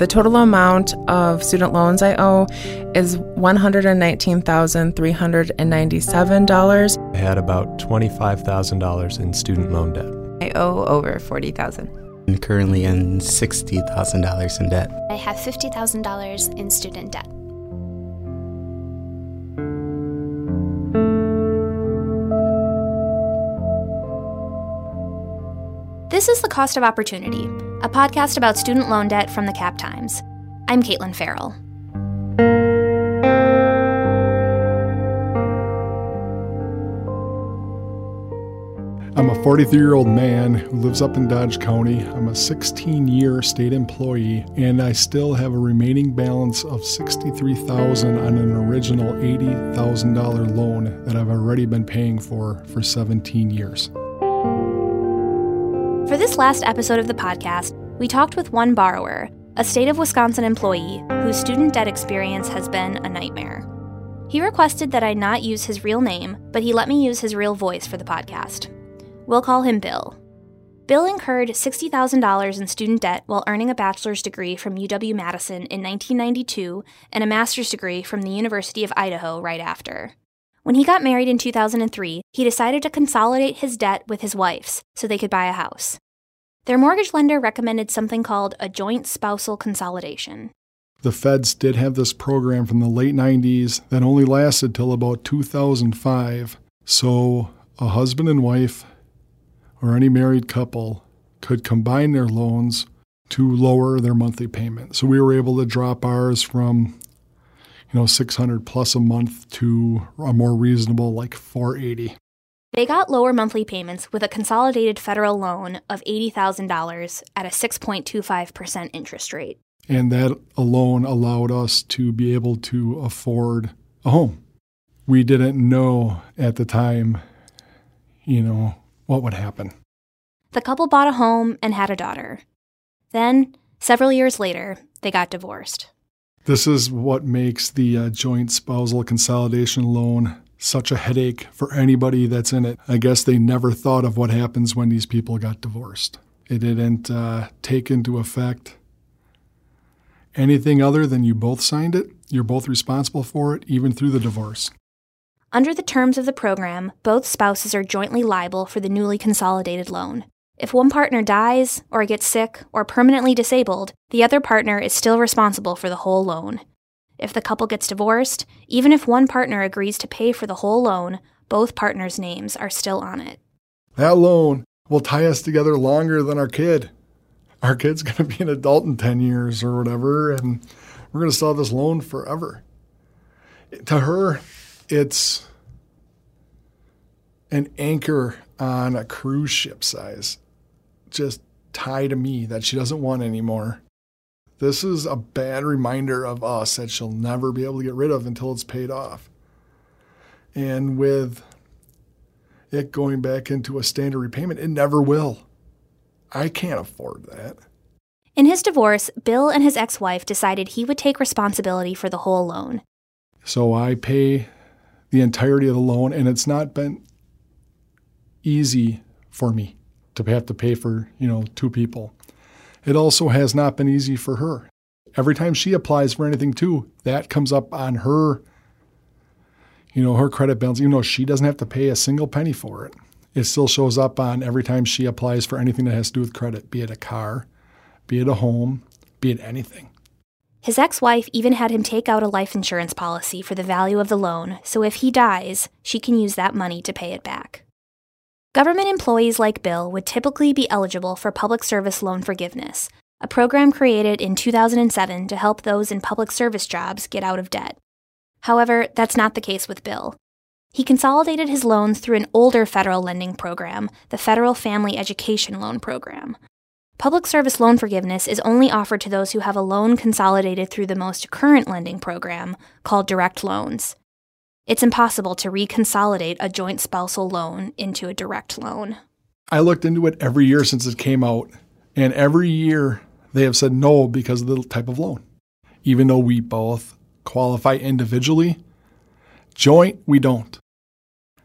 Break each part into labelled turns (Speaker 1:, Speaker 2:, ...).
Speaker 1: The total amount of student loans I owe is $119,397.
Speaker 2: I had about $25,000 in student loan debt.
Speaker 3: I owe over 40000
Speaker 4: I'm currently in $60,000 in debt.
Speaker 5: I have $50,000 in student debt. This is The Cost of Opportunity, a podcast about student loan debt from the Cap Times. I'm Katelyn Ferral.
Speaker 6: I'm a 43 year old man who lives up in Dodge County. I'm a 16 year state employee, and I still have a remaining balance of 63,000 on an original $80,000 loan that I've already been paying for for 17 years.
Speaker 5: Last episode of the podcast, we talked with one borrower, a state of Wisconsin employee whose student debt experience has been a nightmare. He requested that I not use his real name, but he let me use his real voice for the podcast. We'll call him Bill. Bill incurred $60,000 in student debt while earning a bachelor's degree from UW Madison in 1992 and a master's degree from the University of Idaho right after. When he got married in 2003, he decided to consolidate his debt with his wife's so they could buy a house. Their mortgage lender recommended something called a joint spousal consolidation.
Speaker 6: The feds did have this program from the late 90s that only lasted till about 2005. So a husband and wife or any married couple could combine their loans to lower their monthly payment. So we were able to drop ours from you know 600 plus a month to a more reasonable like 480.
Speaker 5: They got lower monthly payments with a consolidated federal loan of $80,000 at a 6.25% interest rate.
Speaker 6: And that alone allowed us to be able to afford a home. We didn't know at the time, you know, what would happen.
Speaker 5: The couple bought a home and had a daughter. Then, several years later, they got divorced.
Speaker 6: This is what makes the uh, joint spousal consolidation loan such a headache for anybody that's in it. I guess they never thought of what happens when these people got divorced. It didn't uh, take into effect anything other than you both signed it, you're both responsible for it, even through the divorce.
Speaker 5: Under the terms of the program, both spouses are jointly liable for the newly consolidated loan. If one partner dies, or gets sick, or permanently disabled, the other partner is still responsible for the whole loan. If the couple gets divorced, even if one partner agrees to pay for the whole loan, both partners' names are still on it.
Speaker 6: That loan will tie us together longer than our kid. Our kid's going to be an adult in 10 years or whatever, and we're going to have this loan forever. To her, it's an anchor on a cruise ship size, just tied to me that she doesn't want anymore. This is a bad reminder of us that she'll never be able to get rid of until it's paid off. And with it going back into a standard repayment, it never will. I can't afford that.
Speaker 5: In his divorce, Bill and his ex wife decided he would take responsibility for the whole loan.
Speaker 6: So I pay the entirety of the loan, and it's not been easy for me to have to pay for, you know, two people. It also has not been easy for her. Every time she applies for anything too, that comes up on her, you know, her credit balance, even though she doesn't have to pay a single penny for it. It still shows up on every time she applies for anything that has to do with credit, be it a car, be it a home, be it anything.
Speaker 5: His ex wife even had him take out a life insurance policy for the value of the loan, so if he dies, she can use that money to pay it back. Government employees like Bill would typically be eligible for Public Service Loan Forgiveness, a program created in 2007 to help those in public service jobs get out of debt. However, that's not the case with Bill. He consolidated his loans through an older federal lending program, the Federal Family Education Loan Program. Public Service Loan Forgiveness is only offered to those who have a loan consolidated through the most current lending program, called Direct Loans. It's impossible to reconsolidate a joint spousal loan into a direct loan.
Speaker 6: I looked into it every year since it came out, and every year they have said no because of the type of loan. Even though we both qualify individually, joint, we don't.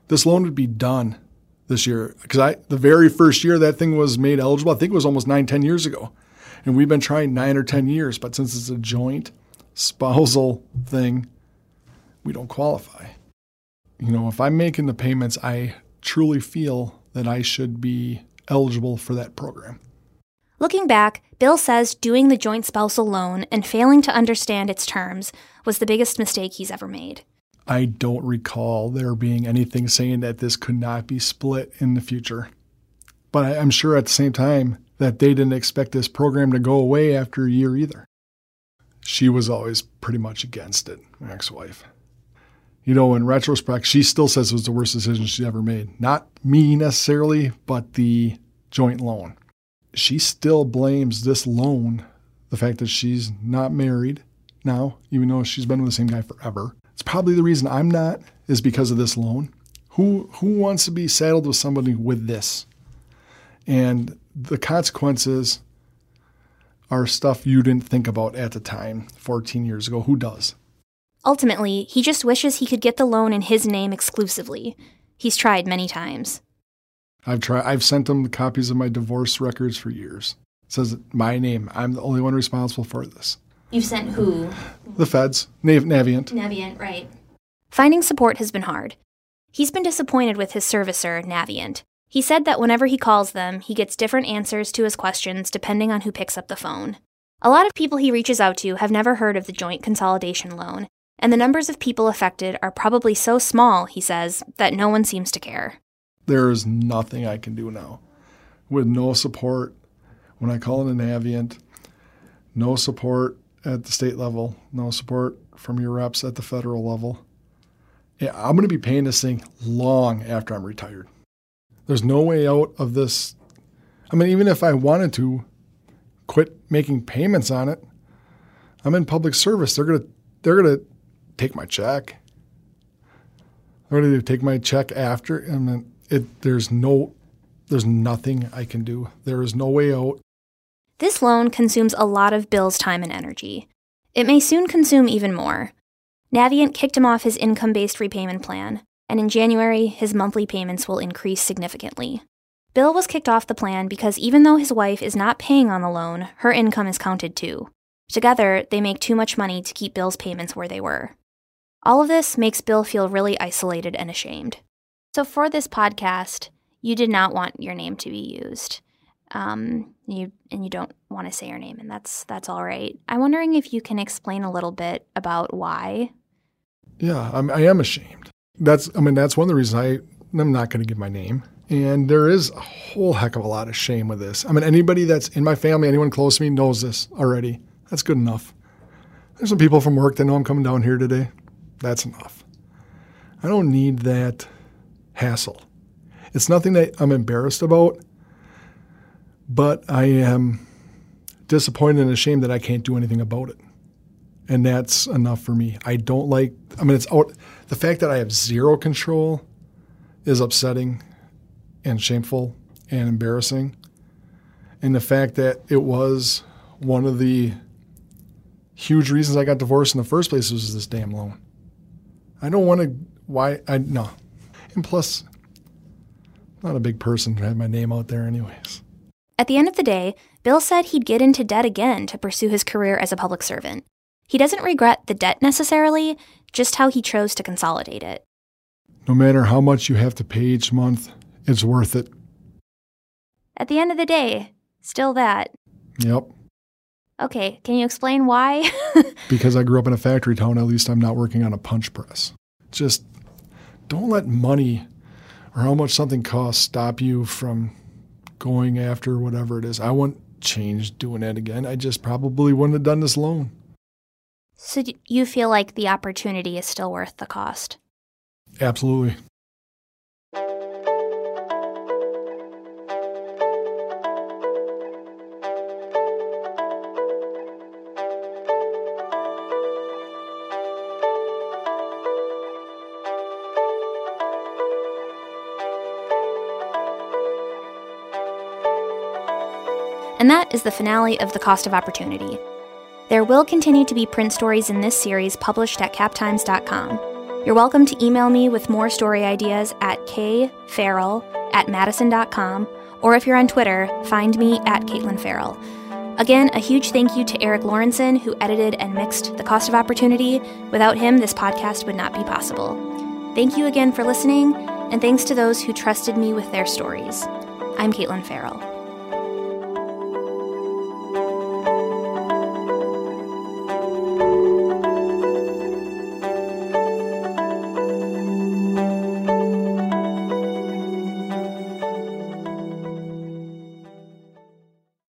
Speaker 6: This loan would be done this year because I the very first year that thing was made eligible, I think it was almost nine, ten years ago. And we've been trying nine or 10 years, but since it's a joint spousal thing, we don't qualify. You know, if I'm making the payments, I truly feel that I should be eligible for that program.
Speaker 5: Looking back, Bill says doing the joint spousal loan and failing to understand its terms was the biggest mistake he's ever made.
Speaker 6: I don't recall there being anything saying that this could not be split in the future. But I'm sure at the same time that they didn't expect this program to go away after a year either. She was always pretty much against it, my ex wife. You know, in retrospect, she still says it was the worst decision she ever made. Not me necessarily, but the joint loan. She still blames this loan, the fact that she's not married now, even though she's been with the same guy forever. It's probably the reason I'm not, is because of this loan. Who, who wants to be saddled with somebody with this? And the consequences are stuff you didn't think about at the time, 14 years ago. Who does?
Speaker 5: Ultimately, he just wishes he could get the loan in his name exclusively. He's tried many times.
Speaker 6: I've tried. I've sent him copies of my divorce records for years. It says my name. I'm the only one responsible for this.
Speaker 5: You've sent who?
Speaker 6: The feds, Nav- Navient.
Speaker 5: Navient, right. Finding support has been hard. He's been disappointed with his servicer, Navient. He said that whenever he calls them, he gets different answers to his questions depending on who picks up the phone. A lot of people he reaches out to have never heard of the joint consolidation loan, and the numbers of people affected are probably so small, he says, that no one seems to care.
Speaker 6: There is nothing I can do now. With no support when I call in an Navient, no support at the state level, no support from your reps at the federal level. Yeah, I'm going to be paying this thing long after I'm retired. There's no way out of this. I mean, even if I wanted to quit making payments on it, I'm in public service. They're going to they're going to take my check. They're going to take my check after, and then it there's no there's nothing I can do. There is no way out.
Speaker 5: This loan consumes a lot of Bill's time and energy. It may soon consume even more. Navient kicked him off his income based repayment plan, and in January, his monthly payments will increase significantly. Bill was kicked off the plan because even though his wife is not paying on the loan, her income is counted too. Together, they make too much money to keep Bill's payments where they were. All of this makes Bill feel really isolated and ashamed. So, for this podcast, you did not want your name to be used. Um, you and you don't want to say your name, and that's that's all right. I'm wondering if you can explain a little bit about why.
Speaker 6: Yeah, I'm, I am ashamed. That's I mean that's one of the reasons I I'm not going to give my name. And there is a whole heck of a lot of shame with this. I mean, anybody that's in my family, anyone close to me knows this already. That's good enough. There's some people from work that know I'm coming down here today. That's enough. I don't need that hassle. It's nothing that I'm embarrassed about, but I am disappointed and ashamed that I can't do anything about it. And that's enough for me. I don't like, I mean, it's out, the fact that I have zero control is upsetting and shameful and embarrassing. And the fact that it was one of the huge reasons I got divorced in the first place was this damn loan. I don't want to, why, I, no. And plus, I'm not a big person to have my name out there, anyways.
Speaker 5: At the end of the day, Bill said he'd get into debt again to pursue his career as a public servant. He doesn't regret the debt necessarily, just how he chose to consolidate it.
Speaker 6: No matter how much you have to pay each month, it's worth it.
Speaker 5: At the end of the day, still that.
Speaker 6: Yep.
Speaker 5: Okay, can you explain why?
Speaker 6: because I grew up in a factory town, at least I'm not working on a punch press. Just don't let money or how much something costs stop you from going after whatever it is. I wouldn't change doing that again. I just probably wouldn't have done this loan.
Speaker 5: So you feel like the opportunity is still worth the cost?
Speaker 6: Absolutely.
Speaker 5: And that is the finale of The Cost of Opportunity. There will continue to be print stories in this series published at captimes.com. You're welcome to email me with more story ideas at kferral at madison.com, or if you're on Twitter, find me at Katelyn Ferral. Again, a huge thank you to Eric Lawrenson, who edited and mixed The Cost of Opportunity. Without him, this podcast would not be possible. Thank you again for listening, and thanks to those who trusted me with their stories. I'm Katelyn Ferral.